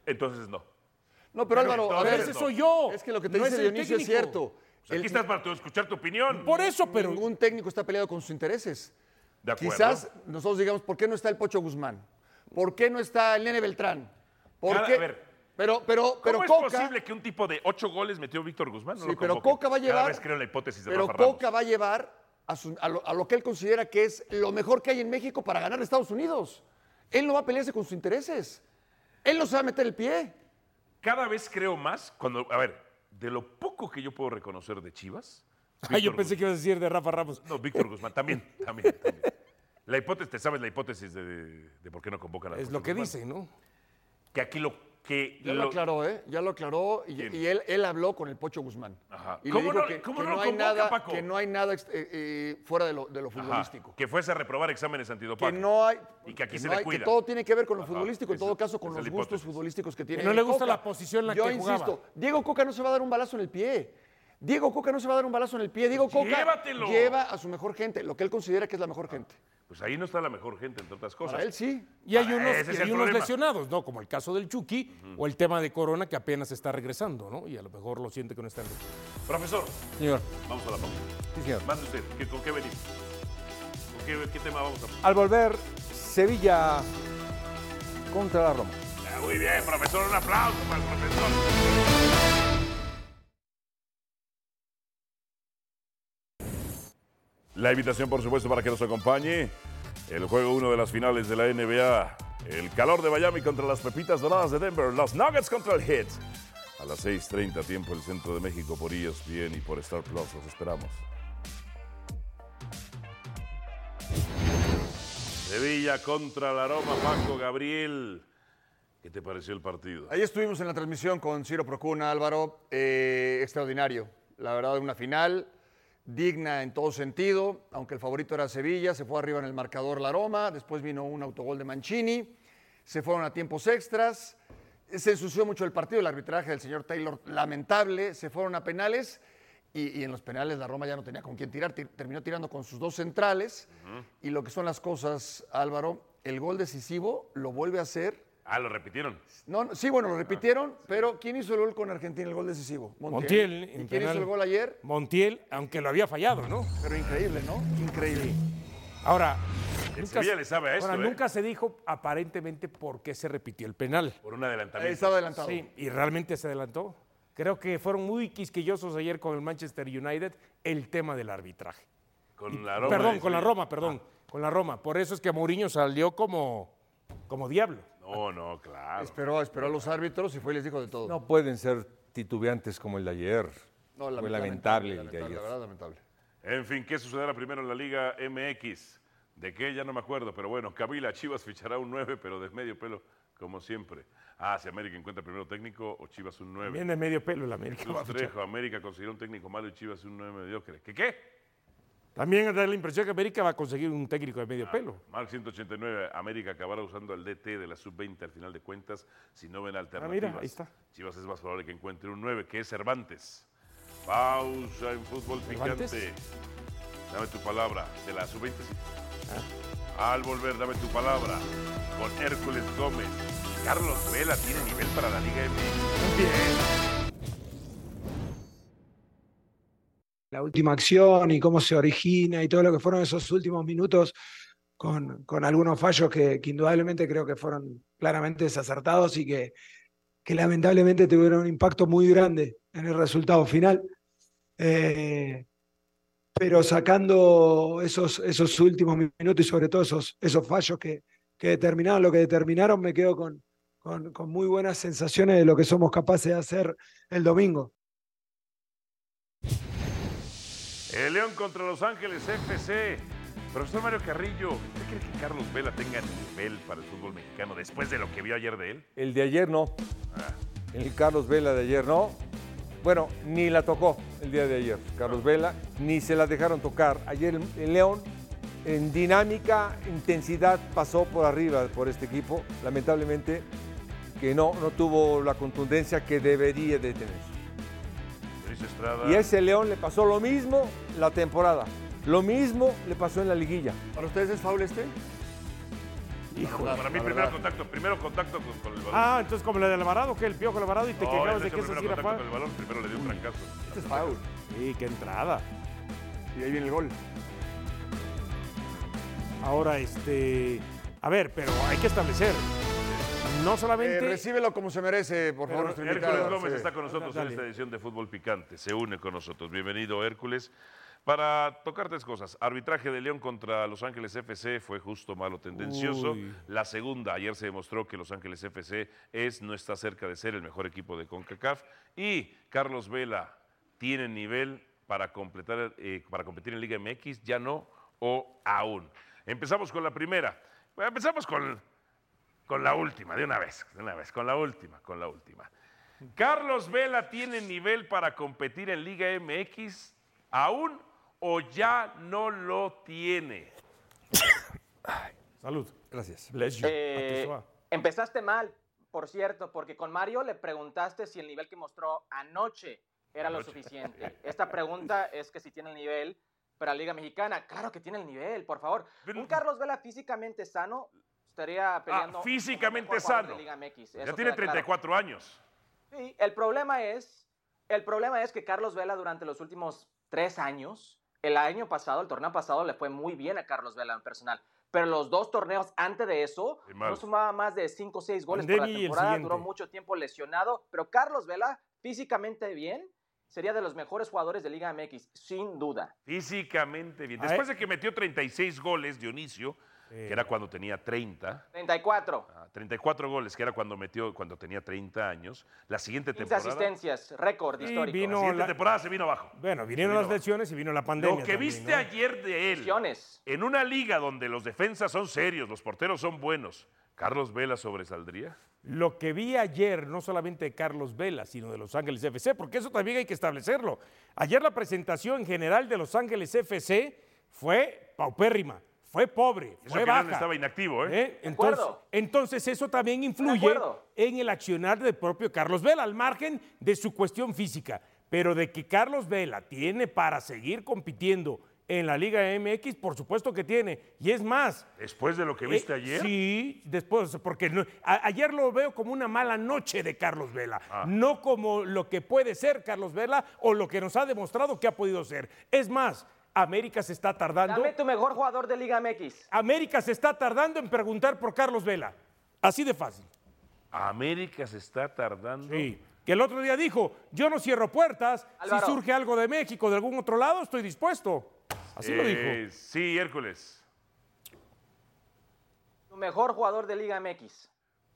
Entonces no. No, pero, Álvaro, a ver, Ese soy yo. es que lo que te no dice es el Dionisio es cierto. O sea, El- aquí estás para escuchar tu opinión. Por eso, pero Ningún técnico está peleado con sus intereses. De acuerdo. Quizás nosotros digamos, ¿por qué no está el Pocho Guzmán? ¿Por qué no está el Nene Beltrán? ¿Por Cada- qué? a ver, pero, pero, pero ¿Cómo Coca, es posible que un tipo de ocho goles metió Víctor Guzmán? No Sí, lo pero? Coca va a Cada llevar- vez creo en la hipótesis de pero Rafa. Coca va a llevar a, su- a lo, a lo que él considera que es lo mejor que hay en México para ganar a Estados Unidos. Él no va a pelearse con sus intereses. Él no se va a meter el pie. Cada vez creo más cuando, a ver, de lo poco que yo puedo reconocer de Chivas. Ay, yo pensé que ibas a decir de Rafa Ramos. No, Víctor Guzmán, también, también, también. La hipótesis, ¿te sabes la hipótesis de, de por qué no convocan a Es lo que Guzmán? dice, ¿no? Que aquí lo que... Ya lo, aclaró, ¿eh? Ya lo aclaró y, él, él habló con el Pocho Guzmán. Ajá. Y ¿Cómo le dijo no- que, cómo que no hay convoca, nada, Paco? que no hay nada eh, eh, fuera de lo, de lo Ajá, futbolístico. que fuese a reprobar exámenes Que antidopaje. no hay, Y que aquí que se no le hay- cuida. que todo tiene que ver con lo Ajá, futbolístico, en todo caso con los gustos futbolísticos que tiene. no le gusta Coca. la posición en la Yo que jugaba. insisto, Diego Coca no se va a dar un balazo en el pie. Diego Coca no se va a dar un balazo en el pie. Diego Coca Llévatelo. lleva a su mejor gente, lo que él considera que es la mejor gente. Pues ahí no está la mejor gente, entre otras cosas. Para él sí. Y hay unos, ese es y hay el unos problema. lesionados, ¿no? Como el caso del Chucky o el tema de Corona que apenas está regresando, ¿no? Y a lo mejor lo siente que no está en el- Profesor, Señor. vamos a la pausa. Sí, señor. Mande usted, ¿qué- ¿con qué venimos? ¿Con qué, qué tema vamos a Al volver, Sevilla contra la Roma. Ah, Muy bien, profesor, un aplauso para el profesor. La invitación, por supuesto, para que nos acompañe el juego 1 de las finales de la NBA. El calor de Miami contra las Pepitas Doradas de Denver. Los Nuggets contra el Heat. A las 6.30 tiempo el centro de México por ESPN y por Star Plus. Los esperamos. Sevilla contra la Roma. Paco Gabriel. ¿Qué te pareció el partido? Ahí estuvimos en la transmisión con Ciro Procuna, Álvaro. eh, extraordinario. La verdad, una final digna en todo sentido. Aunque el favorito era Sevilla, se fue arriba en el marcador la Roma. Después vino un autogol de Mancini. Se fueron a tiempos extras. Se ensució mucho el partido. El arbitraje del señor Taylor, lamentable. Se fueron a penales. Y, y en los penales la Roma ya no tenía con quién tirar. Ti- Terminó tirando con sus dos centrales. Y lo que son las cosas, Álvaro, el gol decisivo lo vuelve a hacer Ah, lo repitieron. no, no, sí, bueno, lo repitieron, pero ¿quién hizo el gol con Argentina, el gol decisivo? Montiel. ¿Y en quién hizo el gol ayer? Montiel, aunque lo había fallado, ¿no? Pero increíble, ¿no? Increíble. Ahora, Sevilla le sabe a esto, ahora, ¿eh? nunca se dijo aparentemente por qué se repitió el penal. Por un adelantamiento. estaba adelantado. Sí, y realmente se adelantó. Creo que fueron muy quisquillosos ayer con el Manchester United el tema del arbitraje. Con la Roma. perdón, con la. Roma, perdón, con la Roma. Por eso es que Mourinho salió como, como diablo. No, no, claro. Esperó, esperó a los árbitros y fue y les dijo de todo. No pueden ser titubeantes como el de ayer. No, Fue lament- lamentable el de lamentable, ayer. La verdad, lamentable. En fin, ¿qué sucederá primero en la Liga MX? ¿De qué? Ya no me acuerdo, pero bueno, Kabila Chivas fichará un 9, pero de medio pelo, como siempre. Ah, si América encuentra primero técnico o Chivas un 9. Viene medio pelo el América. Trejo, América consiguió un técnico malo y Chivas un 9 mediocre. ¿Qué qué? También da la impresión que América va a conseguir un técnico de medio pelo. Mark 189, América acabará usando al DT de la sub-20 al final de cuentas si no ven Ah, alternativas. mira, ahí está. Chivas es más probable que encuentre un 9, que es Cervantes. Pausa en fútbol ¿Levantes? picante. Dame tu palabra. De la sub-20. sí. Ah. Al volver, dame tu palabra. Con Hércules Gómez. Carlos Vela tiene nivel para la Liga MX. La última acción y cómo se origina y todo lo que fueron esos últimos minutos con, con algunos fallos que, indudablemente creo que fueron claramente desacertados y que, que lamentablemente tuvieron un impacto muy grande en el resultado final. Eh, pero sacando esos, esos últimos minutos y sobre todo esos, esos fallos que, que determinaron lo que determinaron, me quedo con, con muy buenas sensaciones de lo que somos capaces de hacer el domingo. El León contra Los Ángeles FC. Profesor Mario Carrillo, ¿usted cree que Carlos Vela tenga nivel para el fútbol mexicano después de lo que vio ayer de él? El de ayer no. El Carlos Vela de ayer no. Bueno, ni la tocó el día de ayer, Carlos Vela, ni se la dejaron tocar. Ayer el, el León, en dinámica, intensidad, pasó por arriba por este equipo. Lamentablemente que no, no tuvo la contundencia que debería de tener. Luis Estrada. Y a ese León le pasó lo mismo la temporada. Lo mismo le pasó en la liguilla. ¿Para ustedes es foul este? Hijo, para mí, verdad. contacto, primero contacto con, con el balón. Ah, entonces como la del Alvarado, que el piojo Alvarado y te No, quejabas de que esa sí primero era contacto foul. con el balón, primero le dio un trancazo. Este es foul. Sí, qué entrada. Y ahí viene el gol. Ahora, este. A ver, pero hay que establecer. No Eh, solamente. recíbelo como se merece, por favor, nuestro Hércules. Gómez Sí. está con nosotros Dale. en esta edición de Fútbol Picante. Se une con nosotros. Bienvenido, Hércules. Para tocar tres cosas. Arbitraje de León contra Los Ángeles FC fue justo, malo, tendencioso. Uy. La segunda, ayer se demostró que Los Ángeles FC es, no está cerca de ser el mejor equipo de CONCACAF. Y Carlos Vela tiene nivel para, completar, eh, para competir en Liga MX, ya no o aún. Empezamos con la primera. Empezamos con, con la última, de una vez, de una vez, con la última, con la última. ¿Carlos Vela tiene nivel para competir en Liga MX aún o ya no lo tiene? Salud. Gracias. Bless you. Eh, empezaste mal, por cierto, porque con Mario le preguntaste si el nivel que mostró anoche era lo suficiente. Esta pregunta es que si tiene el nivel para la Liga Mexicana. Claro que tiene el nivel, por favor. Un Carlos Vela físicamente sano estaría peleando. como físicamente sano. de Liga MX. Ya tiene queda claro. 34 años. Sí, el problema es, el problema es que Carlos Vela durante los últimos tres años, el año pasado, el torneo pasado, le fue muy bien a Carlos Vela en personal. Pero los dos torneos antes de eso, no sumaba más de cinco o seis goles por la temporada, duró mucho tiempo lesionado. Pero Carlos Vela, físicamente bien, sería de los mejores jugadores de Liga MX, sin duda. Físicamente bien. Ah, Después de que metió 36 goles, Dionisio, que era cuando tenía 30, 34, ah, 34 goles, que era cuando metió cuando tenía 30 años, la siguiente 15 temporada, asistencias, récord Y histórico. vino- la siguiente la- temporada se vino abajo. Bueno, vinieron las lesiones y vino la pandemia. Lo que también, viste ¿no? ayer de él, Lesiones. en una liga donde los defensas son serios, los porteros son buenos, ¿Carlos Vela sobresaldría? Lo que vi ayer, no solamente de Carlos Vela, sino de Los Ángeles FC, porque eso también hay que establecerlo. Ayer la presentación general de Los Ángeles FC fue paupérrima, fue pobre, Eso fue que León baja. estaba inactivo, ¿eh? ¿Eh? Entonces, acuerdo. entonces eso también influye en el accionar del propio Carlos Vela, al margen de su cuestión física. Pero de que Carlos Vela tiene para seguir compitiendo en la Liga MX, por supuesto que tiene. Y es más, Después de lo que viste eh, ayer. Sí, después, porque no- a- ayer lo veo como una mala noche de Carlos Vela, Ah. no como lo que puede ser Carlos Vela o lo que nos ha demostrado que ha podido ser. Es más, América se está tardando. Dame tu mejor jugador de Liga MX. América se está tardando en preguntar por Carlos Vela. Así de fácil. América se está tardando. Sí. Que el otro día dijo, yo no cierro puertas, Álvaro. si surge algo de México, de algún otro lado, estoy dispuesto. Así lo dijo. Eh, Sí, Hércules. Tu mejor jugador de Liga MX.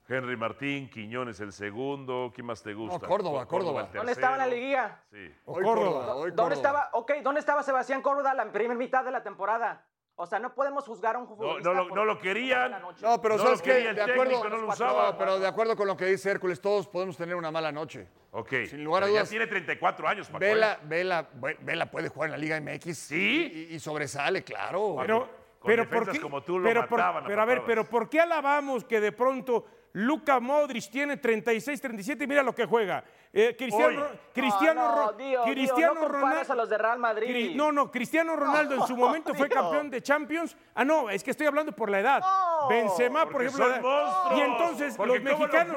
Henry Martín, Quiñones el segundo. ¿Quién más te gusta? Córdoba, Córdoba. el ¿Dónde estaba en la liguilla? Sí. O Hoy Córdoba. Córdoba, hoy ¿Dónde Córdoba. estaba, ok, ¿dónde estaba Sebastián Córdoba la primera mitad de la temporada? O sea, no podemos juzgar a un No, futbolista. no lo, por- no lo querían. No, pero No ¿sabes qué? el De acuerdo, técnico, no lo usaba. No, pero de acuerdo con lo que dice Hércules, todos podemos tener una mala noche. Ok. Sin lugar a Pero ya dudas. tiene 34 años, Paco. ¿eh? Vela, Vela, Vela puede jugar en la Liga MX. ¿Sí? Y, y sobresale, claro. Pero, con defensas como tú lo pero por- mataban pero a ver, pero ¿por qué alabamos que de pronto Luka Modric tiene 36, 37 y mira lo que juega? Eh, Cristiano, Hoy. Cristiano, no, no, Ro- Dio, Dio, Cristiano no Ronaldo. a los de Real Madrid. Cri- No, no, Cristiano Ronaldo en su momento (laughs) fue campeón de Champions. Ah, no, es que estoy hablando por la edad. Benzema, por ejemplo. son monstruos. Y entonces Porque los ¿cómo los mexicanos,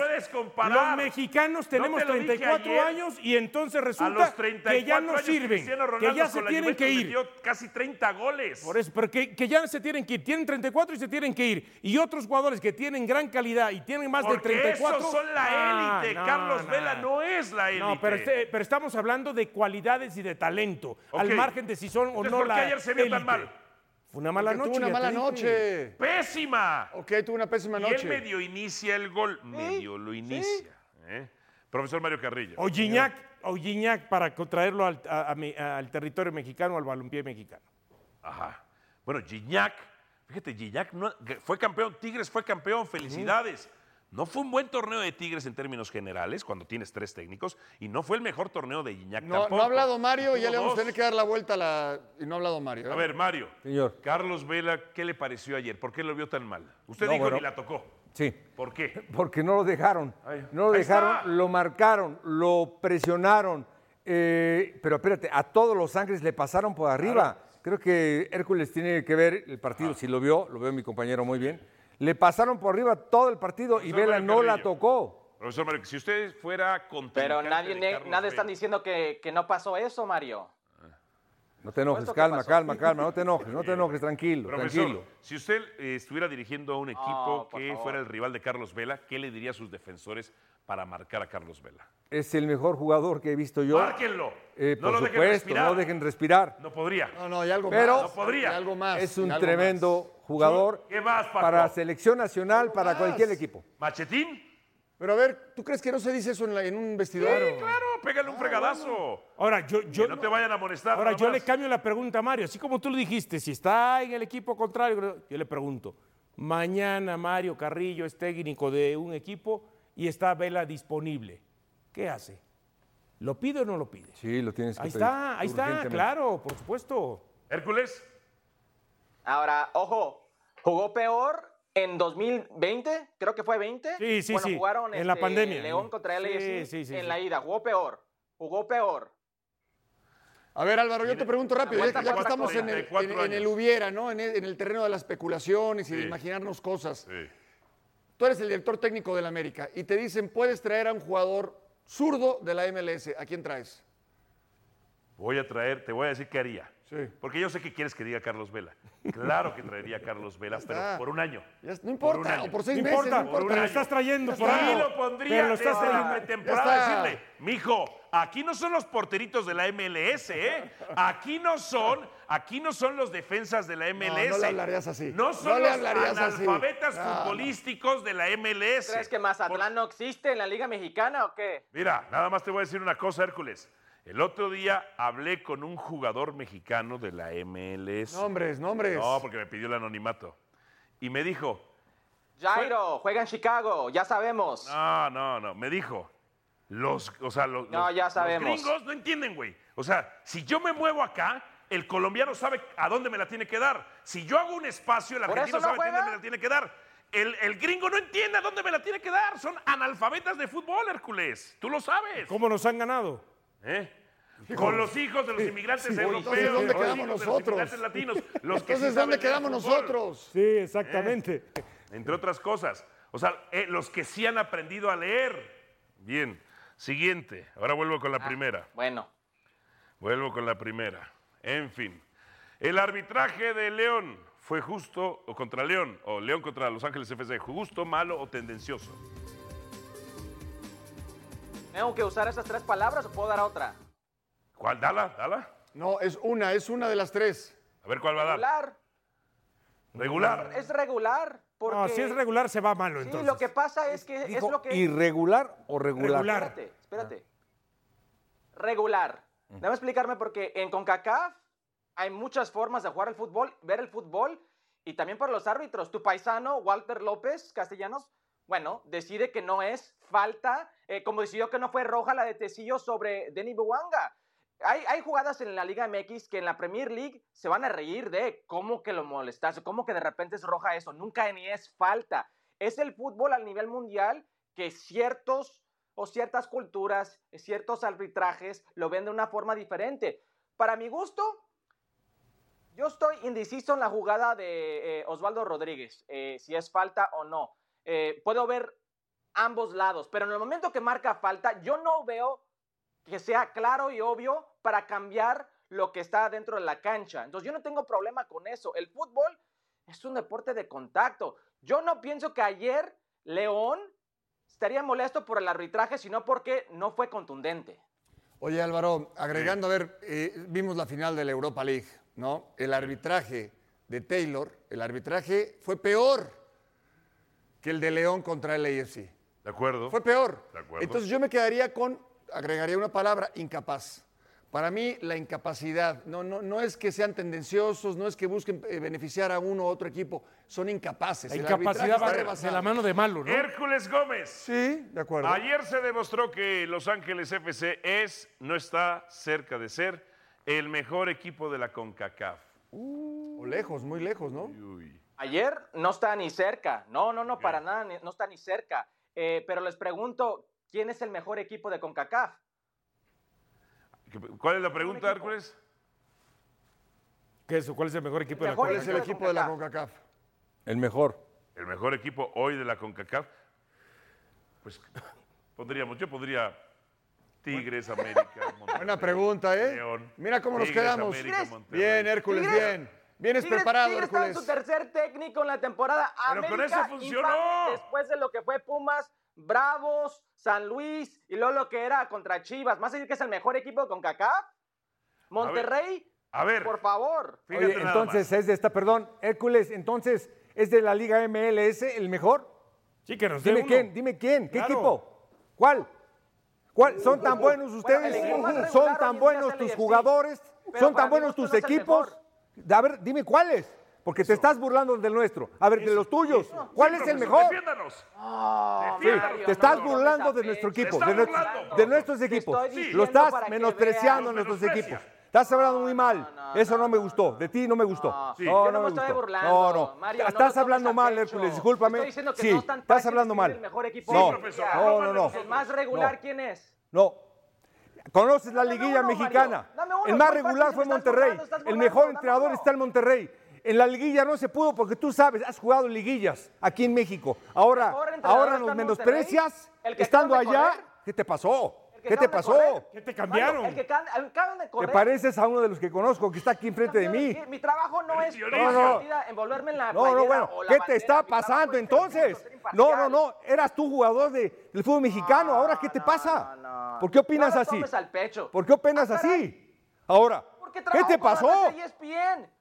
los mexicanos No tenemos te lo dije 34 ayer. años y entonces resulta los 34 que ya no sirven, Cristiano que Ronaldo ya se tienen que ir. casi 30 goles. Por eso, pero que, que ya se tienen que ir. Tienen 34 y se tienen que ir. Y otros jugadores que tienen gran calidad y tienen más Porque de 34. esos son la Ah, élite. no, Carlos no. Vela no es la élite. No, pero, este- pero estamos hablando de cualidades y de talento, al margen de si son o Entonces, no ¿por qué la ayer se vio tan mal? Fue una mala Porque noche. tuvo una mala noche. ¡Pésima! Ok, tuvo una pésima Y noche. él medio inicia el gol. Medio lo inicia. ¿eh? Profesor Mario Carrillo. O Gignac, o Gignac para traerlo al, a- a mi- al territorio mexicano, al balompié mexicano. Ajá. Bueno, Gignac, fíjate, Gignac no- fue campeón, Tigres fue campeón, felicidades. No fue un buen torneo de Tigres en términos generales, cuando tienes tres técnicos, y no fue el mejor torneo de Gignac No, tampoco. no ha hablado Mario y ya le vamos a tener que dar la vuelta a la. Y no ha hablado Mario. ¿eh? A ver, Mario. Señor. Carlos Vela, ¿qué le pareció ayer? ¿Por qué lo vio tan mal? Usted No, dijo bueno. ni la tocó. Sí. ¿Por qué? (laughs) Porque no lo dejaron. Ay, no lo dejaron, está. lo marcaron, lo presionaron. eh, pero espérate, a todos los Ángeles le pasaron por arriba. Creo que Hércules tiene que ver el partido, si lo vio, lo veo mi compañero muy bien. Le pasaron por arriba todo el partido y Vela Mario no la tocó. Profesor Mario, si usted fuera Pero contrincante nadie, de nadie están diciendo que, que no pasó eso, Mario. No te enojes, calma, calma, calma, no te enojes, no te enojes, tranquilo, Profesor, tranquilo. si usted eh, estuviera dirigiendo a un equipo que favor. fuera el rival de Carlos Vela, ¿qué le diría a sus defensores para marcar a Carlos Vela? Es el mejor jugador que he visto yo. ¡Márquenlo! Eh, no por lo dejen supuesto, respirar. no dejen respirar. No podría. No, no, y algo Pero- más. No podría. algo más. Es un algo tremendo jugador ¿Qué más, para selección nacional, para más. cualquier equipo. ¿Machetín? Pero a ver, ¿tú crees que no se dice eso en, la- en un vestidor? Sí, claro, pégale un fregadazo. Ahora, yo, yo, que no te vayan a molestar. ahora yo le cambio la pregunta a Mario. Así como tú lo dijiste, si está en el equipo contrario, yo le pregunto, mañana Mario Carrillo es técnico de un equipo y está Vela disponible. ¿Qué hace? ¿Lo pide o no lo pide? Sí, lo tienes que Ahí pedir está, ahí está, claro, por supuesto. Hércules, Ahora, ojo, jugó peor en 2020, creo que fue 20. Sí, sí, cuando sí, jugaron en la este, pandemia. León contra Sí, LAFC sí, sí, en sí. la ida, jugó peor, jugó peor. A ver, Álvaro, yo te pregunto rápido, ya, que estamos en el, 44 en- el hubiera, ¿no? En el, en el terreno de las especulaciones y de imaginarnos cosas. sí. Tú eres el director técnico del América y te dicen, puedes traer a un jugador zurdo de la MLS. ¿A quién traes? voy a traer, te voy a decir qué haría. Sí. Porque yo sé que quieres que diga Carlos Vela. Claro que traería a Carlos Vela, pero por un año. Ya no Por un importa, año. o por seis No meses, importa, no importa. pero lo estás trayendo por lo pondría Pero lo estás desde la pretemporada decirle, mijo, aquí no son los porteritos de la MLS, ¿eh? Aquí no son, aquí no son los defensas de la MLS. no le hablarías así. No No son le los hablarías así. analfabetas No, no. futbolísticos de la MLS. ¿Crees que Mazatlán no existe en la Liga Mexicana o qué? Mira, nada más te voy a decir una cosa, Hércules. El otro día hablé con un jugador mexicano de la MLS. Nombres, nombres. No, porque me pidió el anonimato. Y me dijo, Jairo, juega en Chicago, ya sabemos. no, no, no, me dijo, los, o sea, los, No, los- ya los sabemos. gringos no entienden, güey. O sea, si yo me muevo acá, el colombiano sabe a dónde me la tiene que dar. Si yo hago un espacio, el ¿Por argentino no sabe a dónde me la tiene que dar. El, el gringo no entiende a dónde me la tiene que dar. Son analfabetas de fútbol, Hércules. Tú lo sabes. ¿Cómo nos han ganado? ¿Eh? Con los hijos de los inmigrantes sí, europeos, entonces, ¿dónde con los quedamos de los nosotros? inmigrantes latinos, los que (laughs) sí Entonces, saben ¿dónde de quedamos nosotros? Sí, exactamente. (laughs) Entre otras cosas. O sea, eh, los que sí han aprendido a leer. Bien. Siguiente. Ahora vuelvo con la Ah, primera. Bueno, Vuelvo con la primera. En fin. El arbitraje de León fue justo o contra León, o León contra Los Ángeles FC, justo, malo o tendencioso. ¿Tengo que usar esas tres palabras o puedo dar otra? ¿Cuál? Dala, dala. No, es una, es una de las tres. A ver cuál va a dar. Regular, Regular. es regular. Porque, No, si es regular se va malo Sí, entonces. lo que pasa es que es lo que... ¿Irregular o regular? Regular. Espérate, espérate. Regular. Déjame explicarme porque en CONCACAF hay muchas formas de jugar el fútbol, ver el fútbol y también para los árbitros. Tu paisano, Walter López Castellanos, bueno, decide que no es falta, eh, como decidió que no fue roja la de Tecillo sobre Denny Buanga. hay, hay jugadas en la Liga MX que en la Premier League se van a reír de cómo que lo molestaste, cómo que de repente es roja eso. Nunca ni es falta. Es el fútbol al nivel mundial que ciertos o ciertas culturas, ciertos arbitrajes lo ven de una forma diferente. Para mi gusto, yo estoy indeciso en la jugada de eh, Osvaldo Rodríguez, eh, si es falta o no. Eh, puedo ver ambos lados, pero en el momento que marca falta, yo no veo que sea claro y obvio para cambiar lo que está dentro de la cancha. Entonces yo no tengo problema con eso. El fútbol es un deporte de contacto. Yo no pienso que ayer León estaría molesto por el arbitraje, sino porque no fue contundente. Oye Álvaro, agregando, a ver, eh, vimos la final de la Europa League, ¿no? El arbitraje de Taylor, el arbitraje fue peor que el de León contra el AFC. ¿De acuerdo? Fue peor. De acuerdo. Entonces yo me quedaría con, agregaría una palabra, incapaz. Para mí, la incapacidad, no, no, no es que sean tendenciosos, no es que busquen eh, beneficiar a uno u otro equipo, son incapaces. La El incapacidad va está de- la mano de malo, ¿no? Hércules Gómez. Sí, de acuerdo. Ayer se demostró que Los Ángeles FC es, no está cerca de ser, el mejor equipo de la CONCACAF. O lejos, muy lejos, ¿no? Uy. Ayer no está ni cerca. No, no, no, para nada, ni- no está ni cerca. Eh, pero les pregunto, ¿quién es el mejor equipo de CONCACAF? ¿Cuál es la pregunta, Hércules? ¿Qué es eso? ¿Cuál es el mejor equipo de la Mejor ¿Cuál es el equipo de la CONCACAF? El mejor. El mejor equipo hoy de la CONCACAF. Pues podríamos, yo podría Tigres, América, (laughs) Monterrey. Buena pregunta, ¿eh? León, Mira cómo nos Tigres, quedamos. América. Bien, Hércules, Tigres. bien. Vienes Tigres- preparado, Tigres está en su tercer técnico en la temporada. Pero con eso funcionó. Después de lo que fue Pumas, Bravos, San Luis y luego lo que era contra Chivas. ¿Más decir que es el mejor equipo con CONCACAF? Monterrey, A ver, por favor. Oye, entonces más. es de esta, perdón, Hércules, entonces es de la Liga MLS el mejor. Sí, que nos dé Dime uno. quién, dime quién, ¿qué Claro. equipo? ¿Cuál? ¿Cuál? ¿Son tan buenos ustedes? ¿Son tan buenos tus jugadores? ¿Son tan buenos tus equipos? A ver, dime cuáles. Porque te estás burlando del nuestro. A ver, de los tuyos. ¿Cuál es el mejor? Defiéndanos. Oh, Sí, te estás no, burlando no de nuestro equipo, de, nuestro- burlando. de nuestros equipos. Lo estás para que menospreciando veas. nuestros equipos. Estás hablando muy mal. no, no, Eso no me no, gustó. no. De ti no me gustó. No, Sí. No, yo no no me estoy gustó. burlando. No, no. Mario, no Estás tomes hablando a mal, pecho. Hércules. Discúlpame. Estoy diciendo que Sí, no es tan estás fácil hablando mal. El mejor equipo No, de profesor, no, no, no. El más regular, No. ¿quién es? No. ¿Conoces la liguilla mexicana? El más regular fue Monterrey. El mejor entrenador está en Monterrey. En la liguilla no se pudo porque tú sabes, has jugado liguillas aquí en México. Ahora, ahora nos en menosprecias estando allá. ¿Qué te pasó? ¿Qué te pasó? ¿Qué te cambiaron? El que can- acaban de Te correr. pareces a uno de los que conozco que está aquí enfrente de mí. Mi, trabajo no es No, no. partida envolverme en la No, no, bueno, ¿qué te está pasando entonces? No, no, no, eras tú jugador de, del fútbol mexicano, ahora ¿qué te No, pasa? no, no. ¿Por qué opinas así? tomes al pecho. ¿Por qué opinas Ah, así? Ahora, ¿qué te pasó?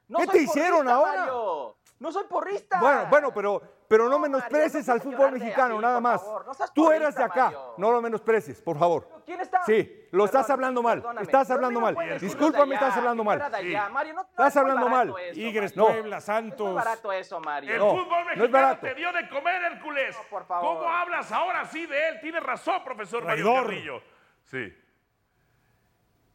No ¿Qué te hicieron ahora? Mario. No soy porrista. Bueno, bueno, pero, pero no No, Mario, no al fútbol mexicano, nada por más. favor. No Tú eras de acá, Mario. no lo menosprecies, por favor. ¿Quién está? Sí, lo estás Perdón, hablando mal, estás hablando no mal. Discúlpame, estás hablando mal. no- no Estás es hablando mal. Tigres, No. Puebla, Es muy Santos. barato eso, Mario. El No, fútbol no es mexicano barato. te dio de comer, Hércules. No, por favor. ¿Cómo hablas ahora sí de él? Tienes razón, profesor Mario. Carrillo. Sí.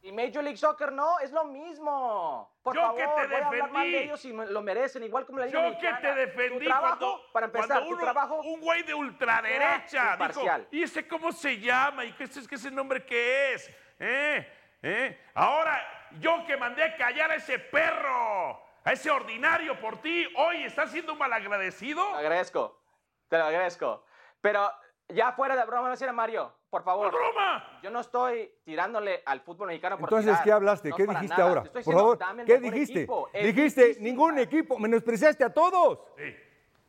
Y Major League Soccer no, es lo mismo. Por Yo favor, que te voy a hablar mal defendí. de ellos me- lo merecen, igual como la Liga Yo que te defendí Tu trabajo, cuando, para empezar, cuando tu trabajo un güey de ultraderecha dijo. ¿y ese cómo se llama? ¿Y qué es, qué es el nombre que es? ¿Eh? ¿Eh? Ahora, yo que mandé a callar a ese perro, a ese ordinario por ti, hoy estás siendo un malagradecido. Te agradezco, te lo agradezco. Pero ya fuera de broma, decir a Mario, por ¡No favor. es broma! Yo no estoy tirándole al fútbol mexicano por Entonces, tirar. ¿qué hablaste? No, ¿Qué dijiste nada. ahora? Por diciendo, favor, ¿qué dijiste? equipo. Es Dijiste, difícil, ningún equipo, menospreciaste a todos. Sí.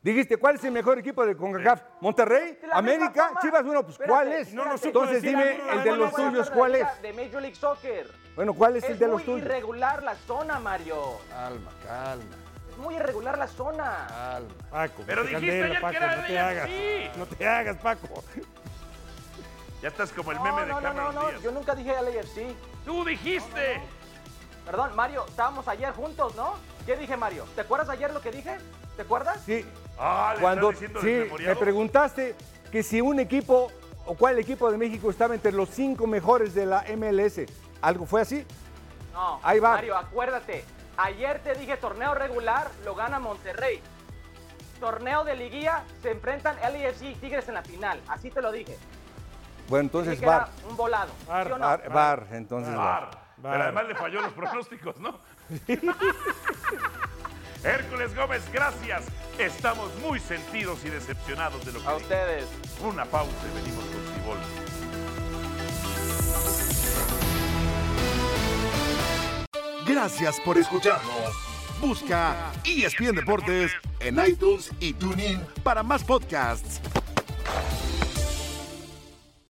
Dijiste, ¿cuál es el mejor equipo de CONCACAF? ¿Monterrey? ¿América? ¿Chivas? Bueno, pues Espérate, ¿cuál es? No supo Entonces dime, el de los tuyos, ¿cuál es? De Major League Soccer. Bueno, ¿cuál es el Es de los muy tuyos? irregular la zona, Mario. Calma, calma, Es muy irregular la zona. calma. Paco, Pero dijiste ayer que era no te hagas. No te hagas, Paco. Ya estás como el No, meme no, de no, no, Cameron no, Díaz. yo nunca dije LAFC. Tú dijiste. Perdón, Mario, estábamos ayer juntos, ¿no? ¿Qué dije, Mario? ¿Te acuerdas ayer lo que dije? ¿Te acuerdas? Sí, Ah, le cuando estás diciendo sí, me preguntaste que si un equipo o cuál equipo de México estaba entre los cinco mejores de la MLS. ¿Algo fue así? No, Ahí va. Mario, acuérdate. Ayer te dije torneo regular, lo gana Monterrey. Torneo de liguilla, se enfrentan LAFC y Tigres en la final. Así te lo dije. Bueno, entonces era un volado. Var, ¿sí o no? VAR, VAR, entonces VAR. Bar. Pero además le falló los pronósticos, ¿no? (laughs) Hércules Gómez, gracias. Estamos muy sentidos y decepcionados de lo que A ustedes. Una pausa y venimos con Cibol. Gracias por escucharnos. Busca ESPN Deportes en iTunes y TuneIn para más podcasts.